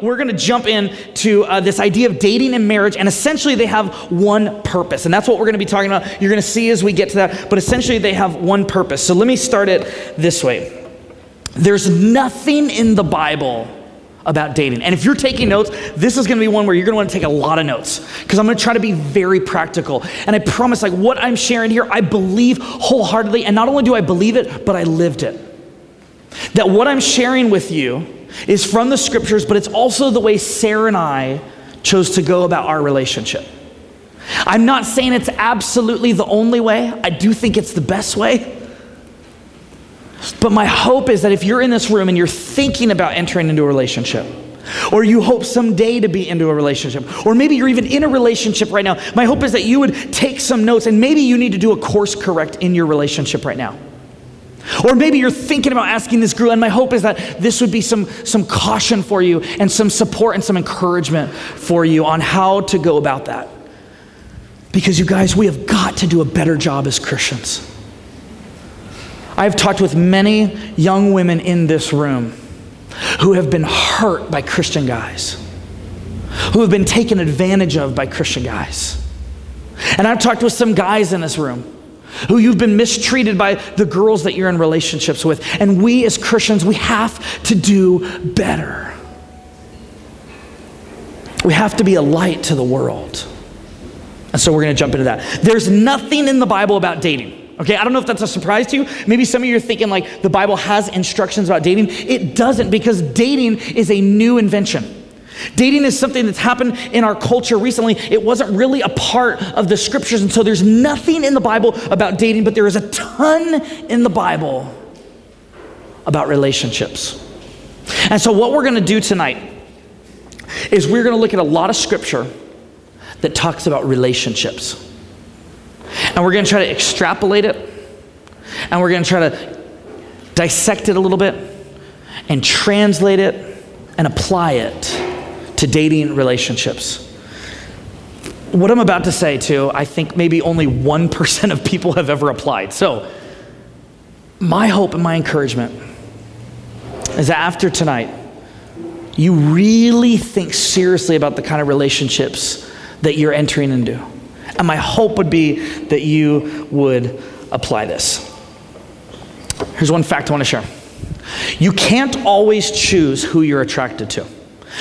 We're going to jump into uh, this idea of dating and marriage, and essentially they have one purpose. And that's what we're going to be talking about. You're going to see as we get to that, but essentially they have one purpose. So let me start it this way There's nothing in the Bible about dating. And if you're taking notes, this is going to be one where you're going to want to take a lot of notes because I'm going to try to be very practical. And I promise, like what I'm sharing here, I believe wholeheartedly. And not only do I believe it, but I lived it. That what I'm sharing with you is from the scriptures, but it's also the way Sarah and I chose to go about our relationship. I'm not saying it's absolutely the only way, I do think it's the best way. But my hope is that if you're in this room and you're thinking about entering into a relationship, or you hope someday to be into a relationship, or maybe you're even in a relationship right now, my hope is that you would take some notes and maybe you need to do a course correct in your relationship right now. Or maybe you're thinking about asking this group, and my hope is that this would be some, some caution for you and some support and some encouragement for you on how to go about that. Because you guys, we have got to do a better job as Christians. I've talked with many young women in this room who have been hurt by Christian guys, who have been taken advantage of by Christian guys. And I've talked with some guys in this room who you've been mistreated by the girls that you're in relationships with. And we as Christians, we have to do better. We have to be a light to the world. And so we're going to jump into that. There's nothing in the Bible about dating. Okay, I don't know if that's a surprise to you. Maybe some of you are thinking like the Bible has instructions about dating. It doesn't because dating is a new invention. Dating is something that's happened in our culture recently. It wasn't really a part of the scriptures, and so there's nothing in the Bible about dating, but there is a ton in the Bible about relationships. And so, what we're going to do tonight is we're going to look at a lot of scripture that talks about relationships. And we're going to try to extrapolate it, and we're going to try to dissect it a little bit, and translate it, and apply it to dating relationships. What I'm about to say, too, I think maybe only 1% of people have ever applied. So, my hope and my encouragement is that after tonight, you really think seriously about the kind of relationships that you're entering into. And my hope would be that you would apply this. Here's one fact I want to share you can't always choose who you're attracted to.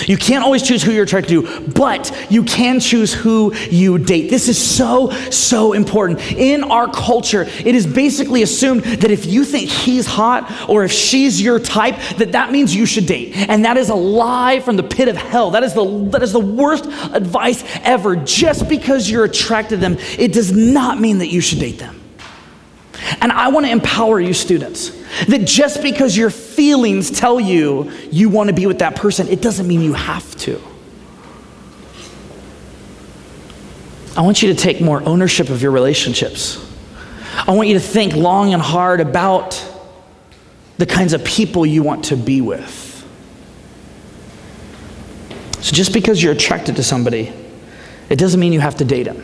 You can't always choose who you're attracted to, but you can choose who you date. This is so, so important. In our culture, it is basically assumed that if you think he's hot or if she's your type, that that means you should date. And that is a lie from the pit of hell. That is the, that is the worst advice ever. Just because you're attracted to them, it does not mean that you should date them. And I want to empower you, students, that just because your feelings tell you you want to be with that person, it doesn't mean you have to. I want you to take more ownership of your relationships. I want you to think long and hard about the kinds of people you want to be with. So just because you're attracted to somebody, it doesn't mean you have to date them.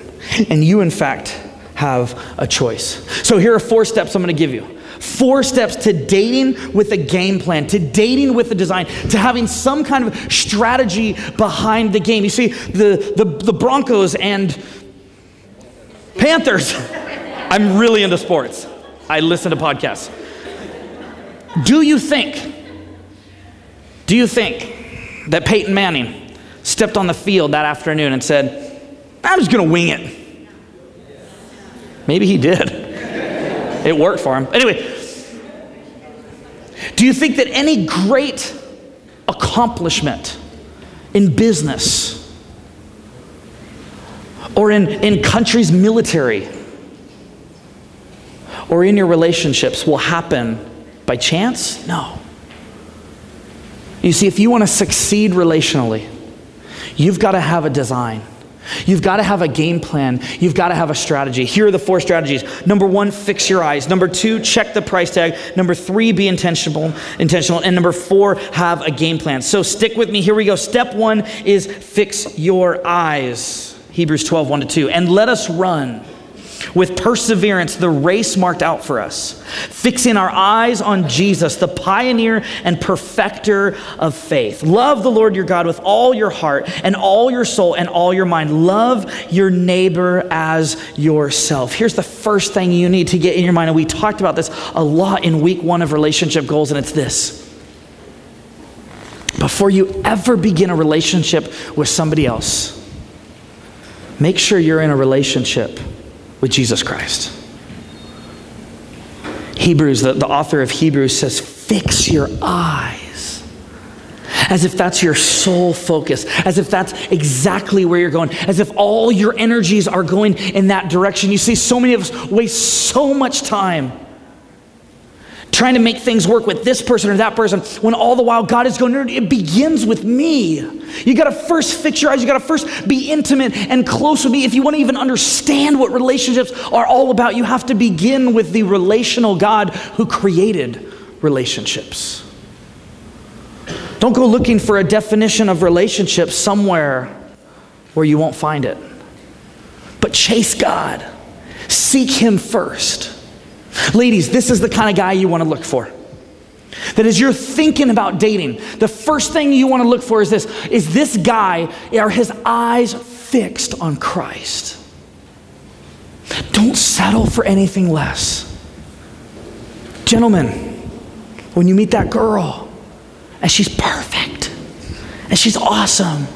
And you, in fact, have a choice. So here are four steps I'm going to give you. Four steps to dating with a game plan, to dating with a design, to having some kind of strategy behind the game. You see, the, the, the Broncos and Panthers, I'm really into sports. I listen to podcasts. Do you think, do you think that Peyton Manning stepped on the field that afternoon and said, I'm just going to wing it? Maybe he did. It worked for him. Anyway, do you think that any great accomplishment in business or in, in countries' military or in your relationships will happen by chance? No. You see, if you want to succeed relationally, you've got to have a design. You've got to have a game plan. You've got to have a strategy. Here are the four strategies. Number one, fix your eyes. Number two, check the price tag. Number three, be intentional. Intentional. And number four, have a game plan. So stick with me. Here we go. Step one is fix your eyes. Hebrews 12, 1 to 2. And let us run with perseverance the race marked out for us, fixing our eyes on Jesus, the pioneer and perfecter of faith. Love the Lord your God with all your heart and all your soul and all your mind. Love your neighbor as yourself. Here's the first thing you need to get in your mind, and we talked about this a lot in week one of relationship goals, and it's this. Before you ever begin a relationship with somebody else, make sure you're in a relationship with Jesus Christ. Hebrews, the, the author of Hebrews says, fix your eyes. As if that's your sole focus, as if that's exactly where you're going, as if all your energies are going in that direction. You see, so many of us waste so much time trying to make things work with this person or that person when all the while God is going, it begins with me. You got to first fix your eyes. You got to first be intimate and close with me. If you want to even understand what relationships are all about, you have to begin with the relational God who created relationships. Don't go looking for a definition of relationship somewhere where you won't find it. But chase God, seek Him first. Ladies, this is the kind of guy you want to look for. That as you're thinking about dating, the first thing you want to look for is this is this guy, are his eyes fixed on Christ? Don't settle for anything less. Gentlemen, when you meet that girl and she's perfect and she's awesome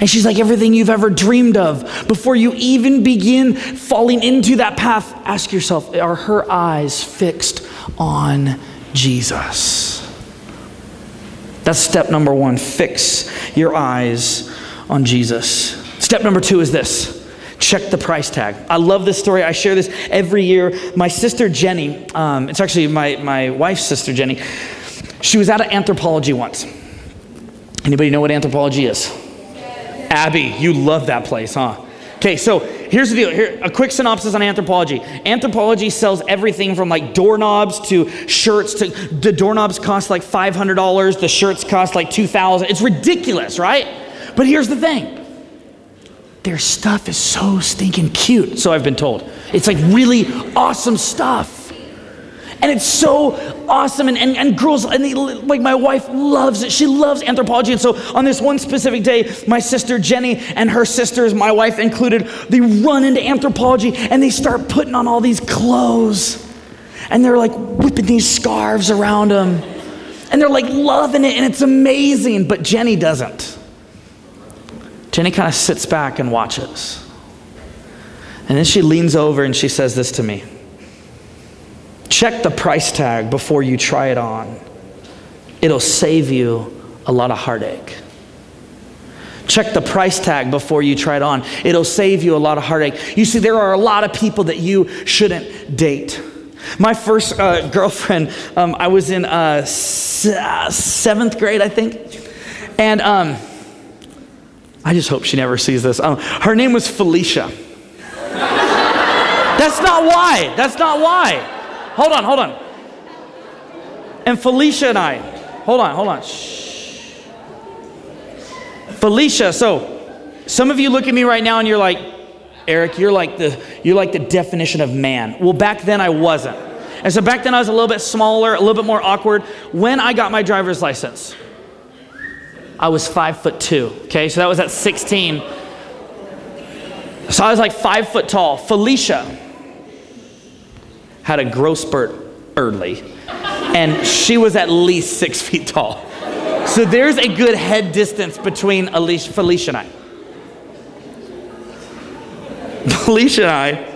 and she's like everything you've ever dreamed of. Before you even begin falling into that path, ask yourself are her eyes fixed on Jesus? That's step number one. Fix your eyes on Jesus. Step number two is this check the price tag. I love this story. I share this every year. My sister Jenny, um, it's actually my, my wife's sister Jenny, she was at an Anthropologie once. Anybody know what Anthropologie is? Abby, you love that place, huh? Okay, so here's the deal. Here, a quick synopsis on Anthropologie. Anthropologie sells everything from like doorknobs to shirts. To the doorknobs cost like five hundred dollars. The shirts cost like two thousand. It's ridiculous, right? But here's the thing. Their stuff is so stinking cute. So I've been told. It's like really awesome stuff. And it's so awesome. And, and, and girls, and they, like my wife loves it. She loves Anthropologie. And so on this one specific day, my sister Jenny and her sisters, my wife included, they run into Anthropologie and they start putting on all these clothes. And they're like whipping these scarves around them. And they're like loving it and it's amazing. But Jenny doesn't. Jenny kind of sits back and watches. And then she leans over and she says this to me. Check the price tag before you try it on. It'll save you a lot of heartache. Check the price tag before you try it on. It'll save you a lot of heartache. You see, there are a lot of people that you shouldn't date. My first uh, girlfriend, um, I was in uh, seventh grade, I think. And um, I just hope she never sees this. Um, her name was Felicia. That's not why. That's not why. Hold on, hold on. And Felicia and I, hold on, hold on. Shh. Felicia, so some of you look at me right now and you're like, Eric, you're like the you're like the definition of man. Well, back then I wasn't. And so back then I was a little bit smaller, a little bit more awkward. When I got my driver's license, I was five foot two. Okay, so that was at 16. So I was like five foot tall. Felicia, had a growth spurt early, and she was at least six feet tall. So there's a good head distance between Alicia, Felicia and I. Felicia and I,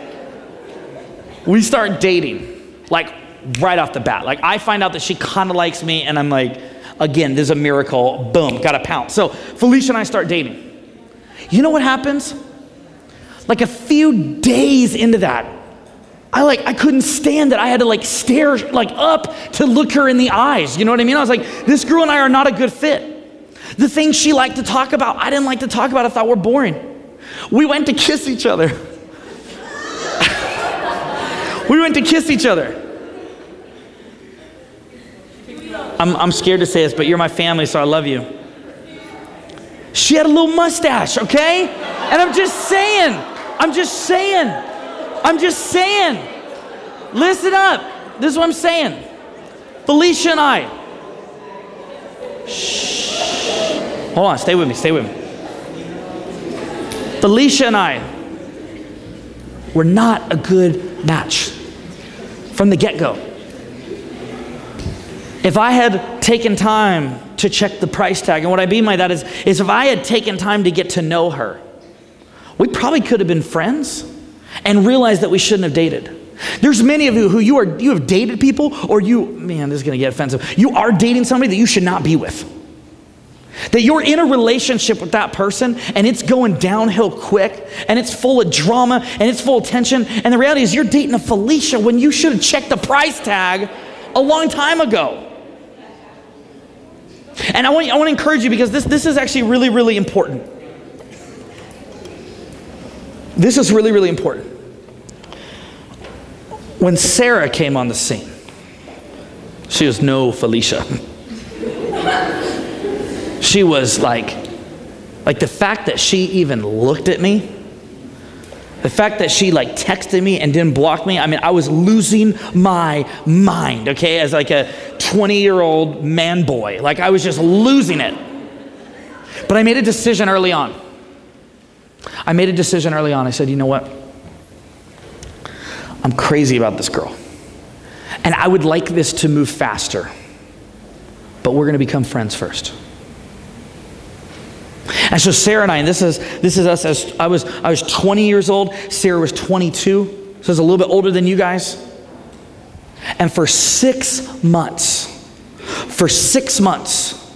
we start dating, like right off the bat. Like I find out that she kind of likes me, and I'm like, again, there's a miracle. Boom, got a pound. So Felicia and I start dating. You know what happens? Like a few days into that, I like I couldn't stand it. I had to like stare like up to look her in the eyes. You know what I mean? I was like, this girl and I are not a good fit. The things she liked to talk about, I didn't like to talk about. I thought were boring. We went to kiss each other. we went to kiss each other. I'm, I'm scared to say this, but you're my family, so I love you. She had a little mustache, okay? And I'm just saying, I'm just saying. I'm just saying. Listen up. This is what I'm saying. Felicia and I. Shh. Hold on, stay with me, stay with me. Felicia and I were not a good match from the get go. If I had taken time to check the price tag, and what I mean by that is, is if I had taken time to get to know her, we probably could have been friends and realize that we shouldn't have dated. There's many of you who you are you have dated people or you man this is going to get offensive. You are dating somebody that you should not be with. That you're in a relationship with that person and it's going downhill quick and it's full of drama and it's full of tension. And the reality is, you're dating a Felicia when you should have checked the price tag a long time ago. And I want, I want to encourage you because this, this is actually really, really important. This is really, really important. When Sarah came on the scene, she was no Felicia. she was like, like the fact that she even looked at me, the fact that she like texted me and didn't block me, I mean, I was losing my mind, okay, as like a 20 year old man boy. Like I was just losing it. But I made a decision early on. I made a decision early on. I said, you know what? I'm crazy about this girl. And I would like this to move faster. But we're going to become friends first. And so Sarah and I, and this is this is us as I was I was 20 years old, Sarah was 22, so I was a little bit older than you guys. And for six months, for six months,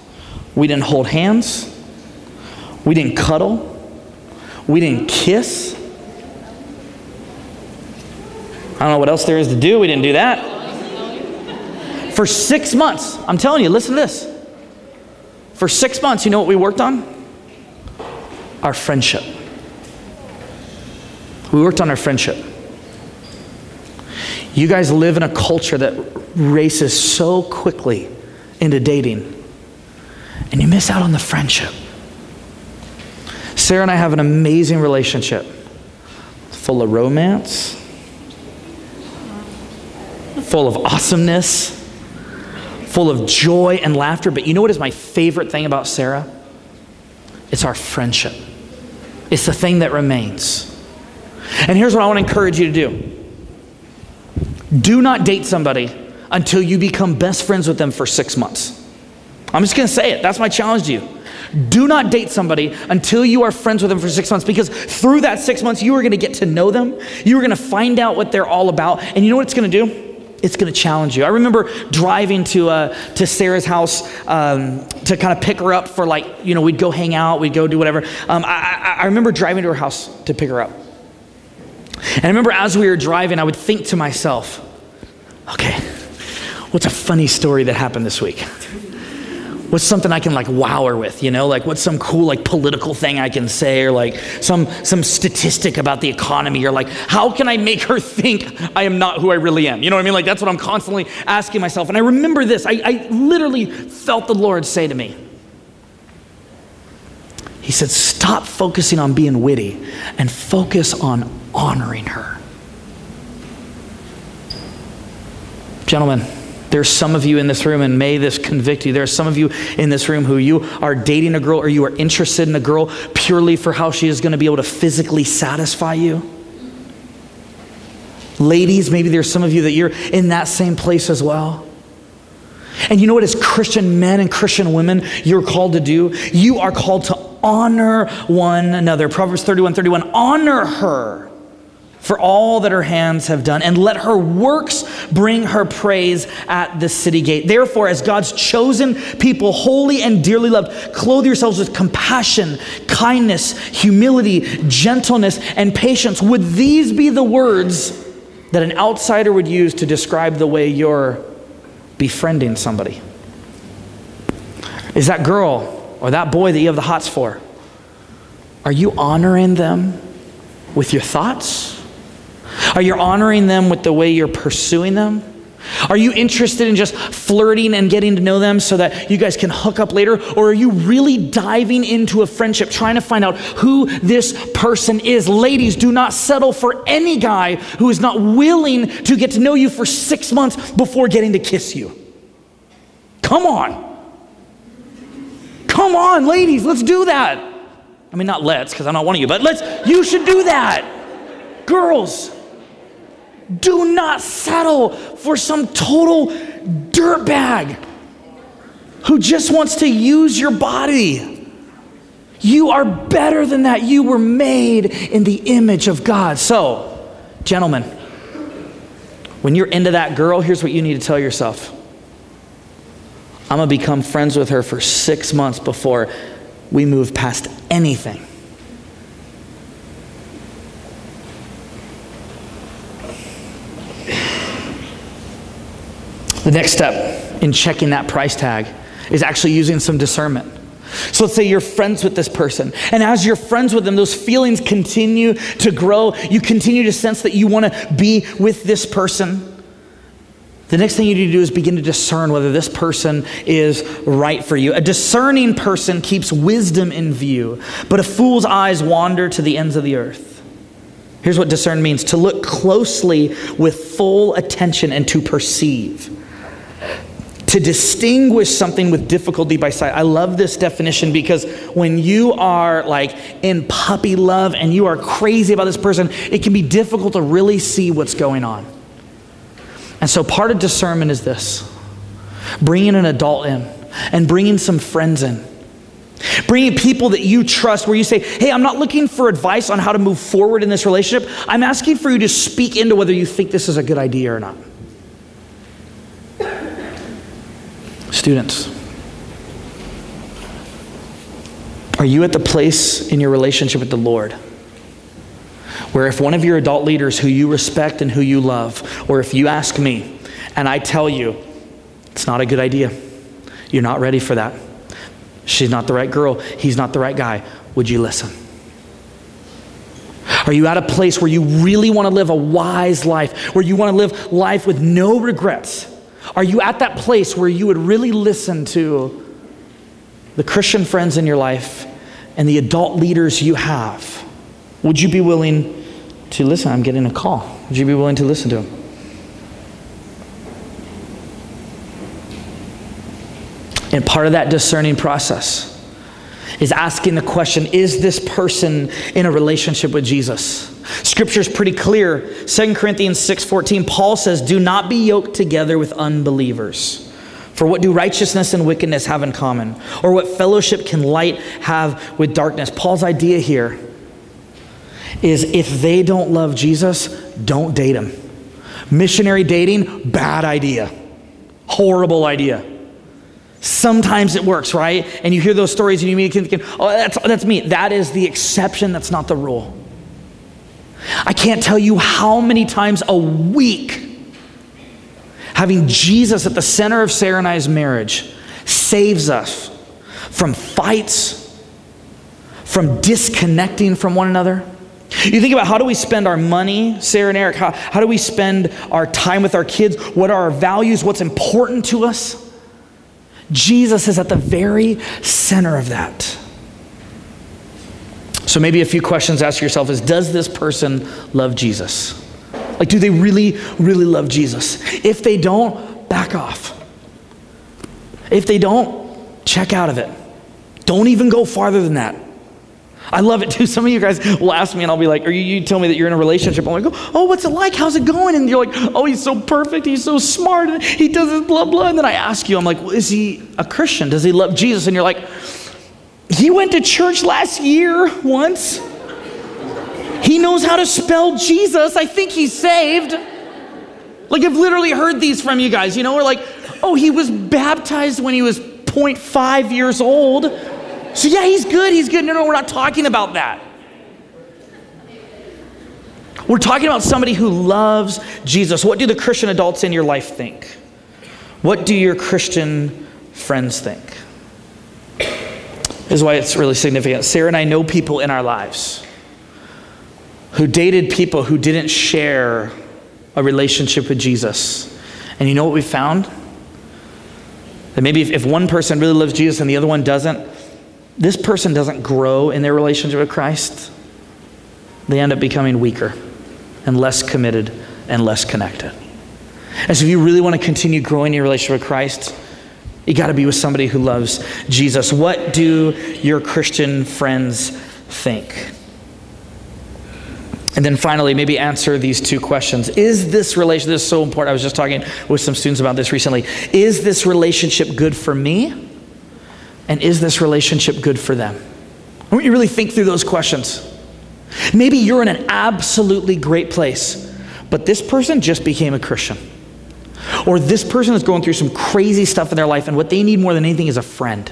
we didn't hold hands, we didn't cuddle, we didn't kiss. I don't know what else there is to do. We didn't do that. For six months, I'm telling you, listen to this. For six months, you know what we worked on? our friendship. We worked on our friendship. You guys live in a culture that races so quickly into dating, and you miss out on the friendship. Sarah and I have an amazing relationship full of romance, full of awesomeness, full of joy and laughter. But you know what is my favorite thing about Sarah? It's our friendship. It's the thing that remains. And here's what I want to encourage you to do do not date somebody until you become best friends with them for six months. I'm just going to say it. That's my challenge to you. Do not date somebody until you are friends with them for six months because through that six months, you are going to get to know them. You are going to find out what they're all about. And you know what it's going to do? it's going to challenge you. I remember driving to uh, to Sarah's house um, to kind of pick her up for like you know we'd go hang out, we'd go do whatever. Um, I, I, I remember driving to her house to pick her up, and I remember as we were driving, I would think to myself, okay, what's a funny story that happened this week? What's something I can like wow her with, you know? Like what's some cool like political thing I can say or like some some statistic about the economy or like how can I make her think I am not who I really am? You know what I mean? Like that's what I'm constantly asking myself. And I remember this. I, I literally felt the Lord say to me. He said, Stop focusing on being witty and focus on honoring her. Gentlemen, there's some of you in this room, and may this convict you. There are some of you in this room who you are dating a girl or you are interested in a girl purely for how she is going to be able to physically satisfy you. Ladies, maybe there's some of you that you're in that same place as well. And you know what, as Christian men and Christian women, you're called to do? You are called to honor one another. Proverbs 31 31, honor her for all that her hands have done, and let her works bring her praise at the city gate. Therefore, as God's chosen people, holy and dearly loved, clothe yourselves with compassion, kindness, humility, gentleness, and patience. Would these be the words that an outsider would use to describe the way you're befriending somebody? Is that girl or that boy that you have the hots for? Are you honoring them with your thoughts? Are you honoring them with the way you're pursuing them? Are you interested in just flirting and getting to know them so that you guys can hook up later? Or are you really diving into a friendship, trying to find out who this person is? Ladies, do not settle for any guy who is not willing to get to know you for six months before getting to kiss you. Come on. Come on, ladies, let's do that. I mean, not let's, because I'm not one of you, but let's, you should do that. Girls, do not settle for some total dirtbag who just wants to use your body. You are better than that. You were made in the image of God. So, gentlemen, when you're into that girl, here's what you need to tell yourself I'm going to become friends with her for six months before we move past anything. The next step in checking that price tag is actually using some discernment. So let's say you're friends with this person, and as you're friends with them, those feelings continue to grow. You continue to sense that you want to be with this person. The next thing you need to do is begin to discern whether this person is right for you. A discerning person keeps wisdom in view, but a fool's eyes wander to the ends of the earth. Here's what discern means to look closely with full attention and to perceive to distinguish something with difficulty by sight. I love this definition because when you are like in puppy love and you are crazy about this person, it can be difficult to really see what's going on. And so part of discernment is this bringing an adult in and bringing some friends in. Bringing people that you trust, where you say, Hey, I'm not looking for advice on how to move forward in this relationship. I'm asking for you to speak into whether you think this is a good idea or not. Students, are you at the place in your relationship with the Lord where if one of your adult leaders who you respect and who you love, or if you ask me and I tell you it's not a good idea, you're not ready for that, she's not the right girl, he's not the right guy, would you listen? Are you at a place where you really want to live a wise life, where you want to live life with no regrets? Are you at that place where you would really listen to the Christian friends in your life and the adult leaders you have? Would you be willing to listen? I'm getting a call. Would you be willing to listen to them? And part of that discerning process is asking the question is this person in a relationship with Jesus? Scripture is pretty clear. 2 Corinthians 6:14 Paul says, "Do not be yoked together with unbelievers." For what do righteousness and wickedness have in common? Or what fellowship can light have with darkness? Paul's idea here is if they don't love Jesus, don't date them. Missionary dating, bad idea. Horrible idea. Sometimes it works, right? And you hear those stories and you immediately think, oh, that's, that's me. That is the exception, that's not the rule. I can't tell you how many times a week having Jesus at the center of Sarah and I's marriage saves us from fights, from disconnecting from one another. You think about how do we spend our money, Sarah and Eric? How, how do we spend our time with our kids? What are our values? What's important to us? Jesus is at the very center of that. So maybe a few questions ask yourself is Does this person love Jesus? Like, do they really, really love Jesus? If they don't, back off. If they don't, check out of it. Don't even go farther than that. I love it too. Some of you guys will ask me, and I'll be like, or you, you tell me that you're in a relationship. I'm like, oh, what's it like? How's it going? And you're like, oh, he's so perfect. He's so smart. And he does this, blah, blah. And then I ask you, I'm like, well, is he a Christian? Does he love Jesus? And you're like, he went to church last year once. He knows how to spell Jesus. I think he's saved. Like, I've literally heard these from you guys. You know, we're like, oh, he was baptized when he was 0.5 years old. So, yeah, he's good. He's good. No, no, we're not talking about that. We're talking about somebody who loves Jesus. What do the Christian adults in your life think? What do your Christian friends think? This is why it's really significant. Sarah and I know people in our lives who dated people who didn't share a relationship with Jesus. And you know what we found? That maybe if, if one person really loves Jesus and the other one doesn't, this person doesn't grow in their relationship with Christ. They end up becoming weaker and less committed and less connected. And so, if you really want to continue growing your relationship with Christ, you got to be with somebody who loves Jesus. What do your Christian friends think? And then finally, maybe answer these two questions. Is this relationship, this is so important. I was just talking with some students about this recently. Is this relationship good for me? And is this relationship good for them? I want you to really think through those questions. Maybe you're in an absolutely great place, but this person just became a Christian. Or this person is going through some crazy stuff in their life, and what they need more than anything is a friend.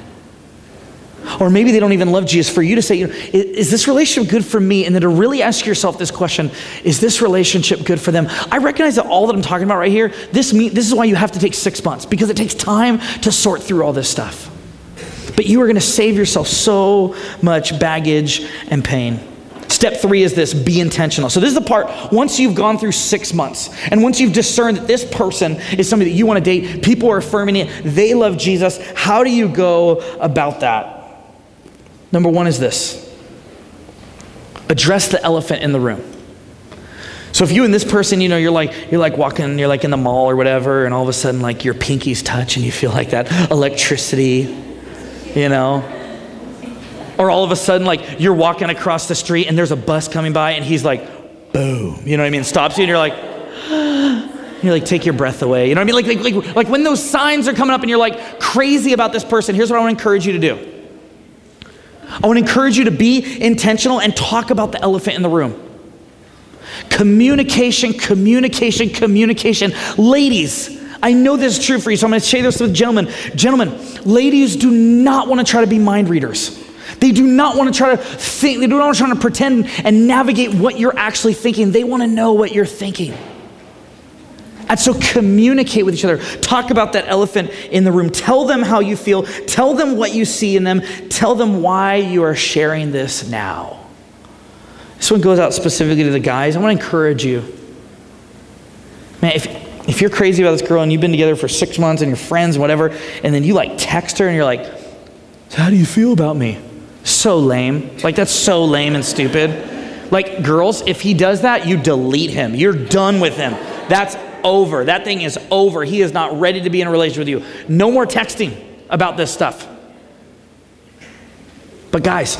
Or maybe they don't even love Jesus. For you to say, you know, is this relationship good for me? And then to really ask yourself this question is this relationship good for them? I recognize that all that I'm talking about right here, this, this is why you have to take six months, because it takes time to sort through all this stuff. But you are going to save yourself so much baggage and pain. Step three is this be intentional. So, this is the part once you've gone through six months and once you've discerned that this person is somebody that you want to date, people are affirming it, they love Jesus. How do you go about that? Number one is this address the elephant in the room. So if you and this person, you know, you're like you're like walking, you're like in the mall or whatever, and all of a sudden like your pinkies touch and you feel like that electricity, you know. Or all of a sudden, like you're walking across the street and there's a bus coming by and he's like, boom, you know what I mean? Stops you and you're like, you're like take your breath away. You know what I mean? Like, like, like, like when those signs are coming up and you're like crazy about this person, here's what I want to encourage you to do. I want to encourage you to be intentional and talk about the elephant in the room. Communication, communication, communication. Ladies, I know this is true for you, so I'm going to share this with gentlemen. Gentlemen, ladies do not want to try to be mind readers. They do not want to try to think, they do not want to try to pretend and navigate what you're actually thinking. They want to know what you're thinking. And so communicate with each other. Talk about that elephant in the room. Tell them how you feel. Tell them what you see in them. Tell them why you are sharing this now. This one goes out specifically to the guys. I want to encourage you. Man, if, if you're crazy about this girl and you've been together for six months and you're friends and whatever, and then you like text her and you're like, how do you feel about me? So lame. Like, that's so lame and stupid. Like, girls, if he does that, you delete him. You're done with him. That's over. That thing is over. He is not ready to be in a relationship with you. No more texting about this stuff. But, guys,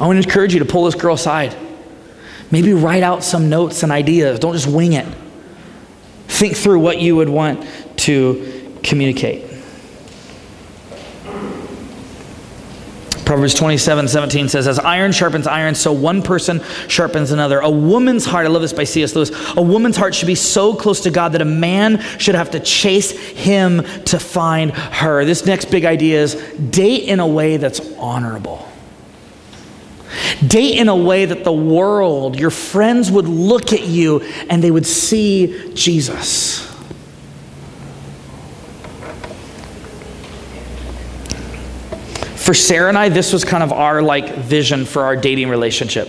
I want to encourage you to pull this girl aside. Maybe write out some notes and ideas. Don't just wing it. Think through what you would want to communicate. Proverbs 27 17 says, As iron sharpens iron, so one person sharpens another. A woman's heart, I love this by C.S. Lewis, a woman's heart should be so close to God that a man should have to chase him to find her. This next big idea is date in a way that's honorable. Date in a way that the world, your friends would look at you and they would see Jesus. For Sarah and I, this was kind of our like vision for our dating relationship.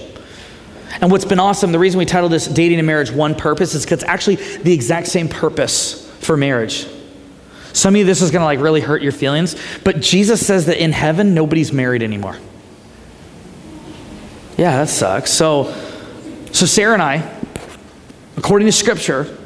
And what's been awesome, the reason we titled this Dating and Marriage One Purpose is because it's actually the exact same purpose for marriage. Some of you, this is going to like really hurt your feelings, but Jesus says that in heaven, nobody's married anymore. Yeah, that sucks. So, so Sarah and I, according to Scripture,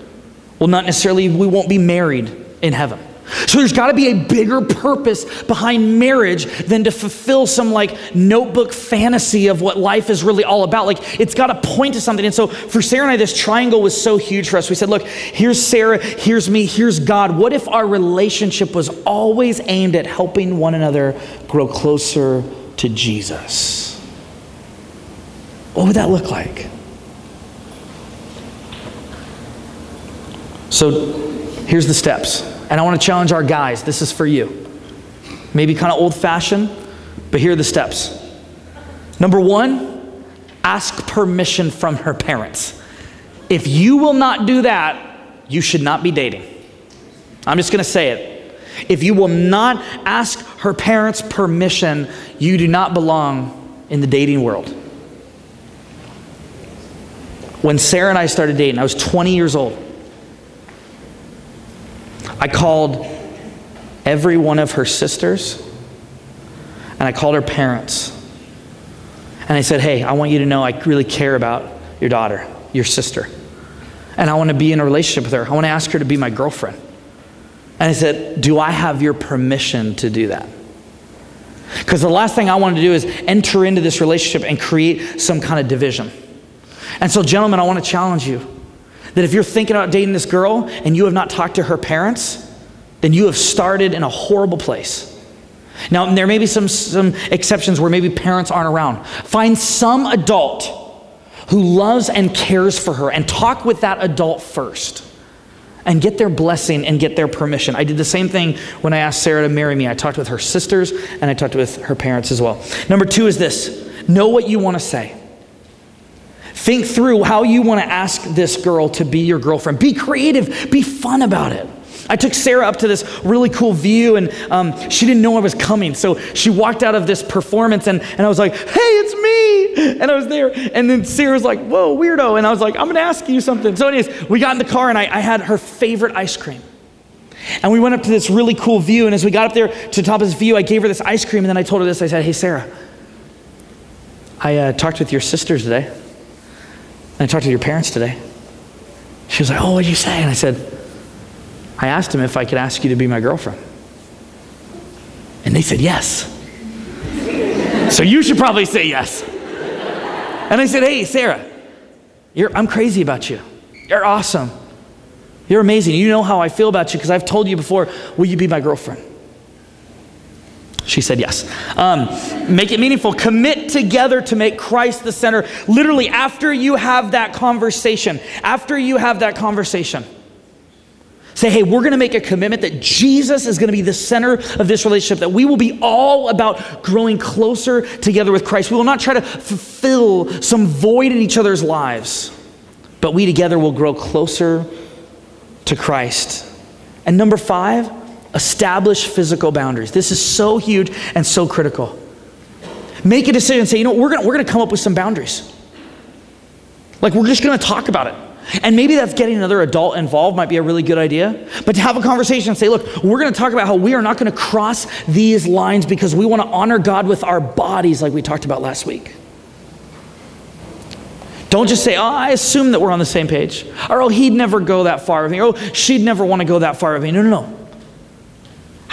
will not necessarily, we won't be married in heaven. So there's got to be a bigger purpose behind marriage than to fulfill some like notebook fantasy of what life is really all about. Like it's got to point to something. And so for Sarah and I, this triangle was so huge for us. We said, look, here's Sarah, here's me, here's God. What if our relationship was always aimed at helping one another grow closer to Jesus? What would that look like? So here's the steps. And I want to challenge our guys. This is for you. Maybe kind of old fashioned, but here are the steps. Number one, ask permission from her parents. If you will not do that, you should not be dating. I'm just going to say it. If you will not ask her parents' permission, you do not belong in the dating world. When Sarah and I started dating, I was 20 years old. I called every one of her sisters and I called her parents. And I said, Hey, I want you to know I really care about your daughter, your sister. And I want to be in a relationship with her. I want to ask her to be my girlfriend. And I said, Do I have your permission to do that? Because the last thing I want to do is enter into this relationship and create some kind of division. And so, gentlemen, I want to challenge you that if you're thinking about dating this girl and you have not talked to her parents, then you have started in a horrible place. Now, there may be some, some exceptions where maybe parents aren't around. Find some adult who loves and cares for her and talk with that adult first and get their blessing and get their permission. I did the same thing when I asked Sarah to marry me. I talked with her sisters and I talked with her parents as well. Number two is this know what you want to say. Think through how you want to ask this girl to be your girlfriend. Be creative, be fun about it. I took Sarah up to this really cool view, and um, she didn't know I was coming. So she walked out of this performance, and, and I was like, hey, it's me. And I was there. And then Sarah was like, whoa, weirdo. And I was like, I'm going to ask you something. So, anyways, we got in the car, and I, I had her favorite ice cream. And we went up to this really cool view. And as we got up there to the top of this view, I gave her this ice cream. And then I told her this I said, Hey, Sarah, I uh, talked with your sisters today. And I talked to your parents today. She was like, Oh, what did you say? And I said, I asked him if I could ask you to be my girlfriend. And they said yes. so you should probably say yes. And I said, Hey, Sarah, I'm crazy about you. You're awesome. You're amazing. You know how I feel about you because I've told you before, will you be my girlfriend? She said yes. Um, make it meaningful. Commit together to make Christ the center. Literally, after you have that conversation, after you have that conversation, Say, hey, we're going to make a commitment that Jesus is going to be the center of this relationship, that we will be all about growing closer together with Christ. We will not try to fulfill some void in each other's lives, but we together will grow closer to Christ. And number five, establish physical boundaries. This is so huge and so critical. Make a decision, and say, you know, we're going we're to come up with some boundaries. Like, we're just going to talk about it. And maybe that's getting another adult involved might be a really good idea. But to have a conversation and say, look, we're going to talk about how we are not going to cross these lines because we want to honor God with our bodies, like we talked about last week. Don't just say, oh, I assume that we're on the same page. Or, oh, he'd never go that far with me. Or, oh, she'd never want to go that far with me. No, no, no.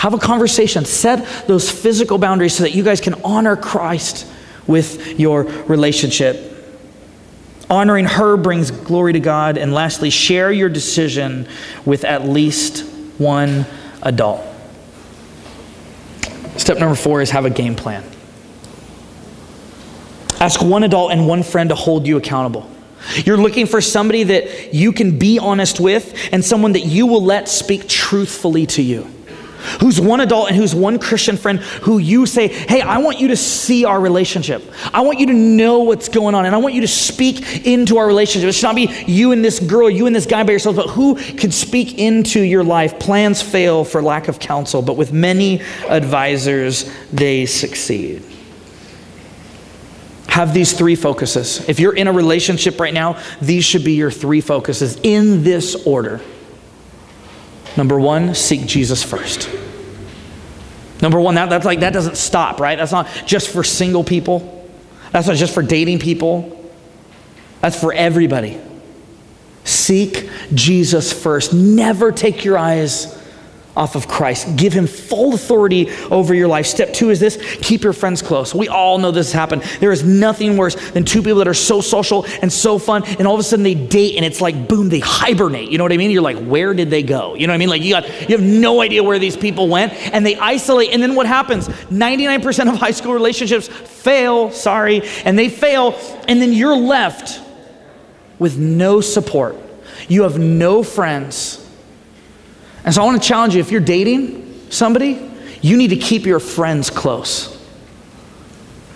Have a conversation. Set those physical boundaries so that you guys can honor Christ with your relationship. Honoring her brings glory to God. And lastly, share your decision with at least one adult. Step number four is have a game plan. Ask one adult and one friend to hold you accountable. You're looking for somebody that you can be honest with and someone that you will let speak truthfully to you who's one adult and who's one Christian friend who you say, Hey, I want you to see our relationship. I want you to know what's going on, and I want you to speak into our relationship. It should not be you and this girl, you and this guy by yourself, but who can speak into your life. Plans fail for lack of counsel, but with many advisors, they succeed. Have these three focuses. If you're in a relationship right now, these should be your three focuses in this order. Number one, seek Jesus first. Number one, that, that's like that doesn't stop, right? That's not just for single people. That's not just for dating people. That's for everybody. Seek Jesus first. Never take your eyes off of Christ. Give him full authority over your life. Step two is this keep your friends close. We all know this has happened. There is nothing worse than two people that are so social and so fun, and all of a sudden they date, and it's like, boom, they hibernate. You know what I mean? You're like, where did they go? You know what I mean? Like, you, got, you have no idea where these people went, and they isolate. And then what happens? 99% of high school relationships fail, sorry, and they fail, and then you're left with no support. You have no friends and so I want to challenge you if you're dating somebody, you need to keep your friends close.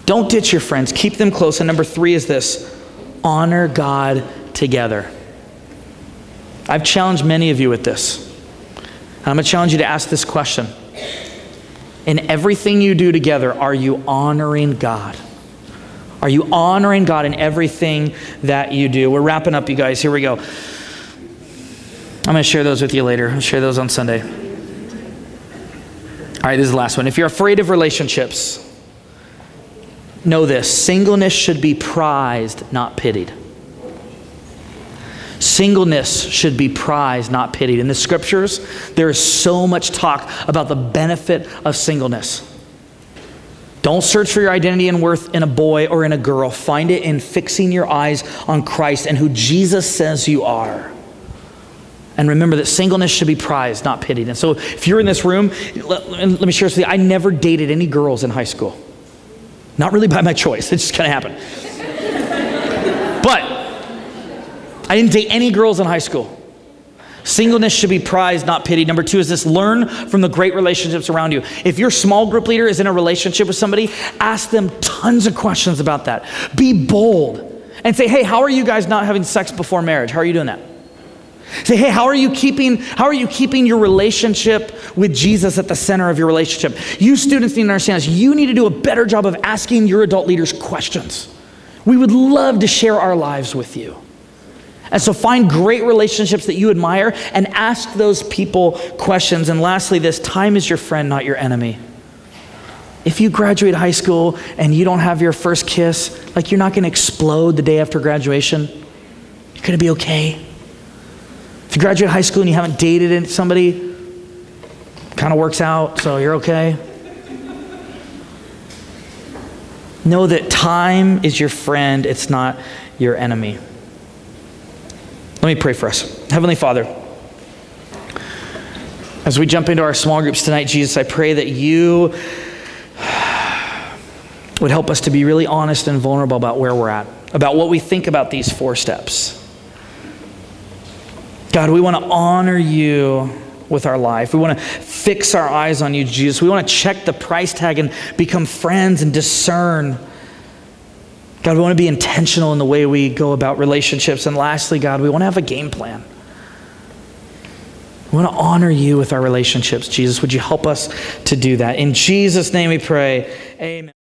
Don't ditch your friends, keep them close. And number three is this honor God together. I've challenged many of you with this. And I'm going to challenge you to ask this question In everything you do together, are you honoring God? Are you honoring God in everything that you do? We're wrapping up, you guys. Here we go. I'm going to share those with you later. I'll share those on Sunday. All right, this is the last one. If you're afraid of relationships, know this singleness should be prized, not pitied. Singleness should be prized, not pitied. In the scriptures, there is so much talk about the benefit of singleness. Don't search for your identity and worth in a boy or in a girl. Find it in fixing your eyes on Christ and who Jesus says you are. And remember that singleness should be prized, not pitied. And so if you're in this room, let, let me share this with you, I never dated any girls in high school. Not really by my choice, it just kind of happened. but I didn't date any girls in high school. Singleness should be prized, not pitied. Number two is this learn from the great relationships around you. If your small group leader is in a relationship with somebody, ask them tons of questions about that. Be bold and say, hey, how are you guys not having sex before marriage? How are you doing that? Say, hey, how are you keeping how are you keeping your relationship with Jesus at the center of your relationship? You students need to understand this. You need to do a better job of asking your adult leaders questions. We would love to share our lives with you. And so find great relationships that you admire and ask those people questions. And lastly, this time is your friend, not your enemy. If you graduate high school and you don't have your first kiss, like you're not going to explode the day after graduation, you're going to be okay. You graduate high school and you haven't dated somebody, kind of works out, so you're okay. Know that time is your friend, it's not your enemy. Let me pray for us. Heavenly Father, as we jump into our small groups tonight, Jesus, I pray that you would help us to be really honest and vulnerable about where we're at, about what we think about these four steps. God, we want to honor you with our life. We want to fix our eyes on you, Jesus. We want to check the price tag and become friends and discern. God, we want to be intentional in the way we go about relationships. And lastly, God, we want to have a game plan. We want to honor you with our relationships, Jesus. Would you help us to do that? In Jesus' name we pray. Amen.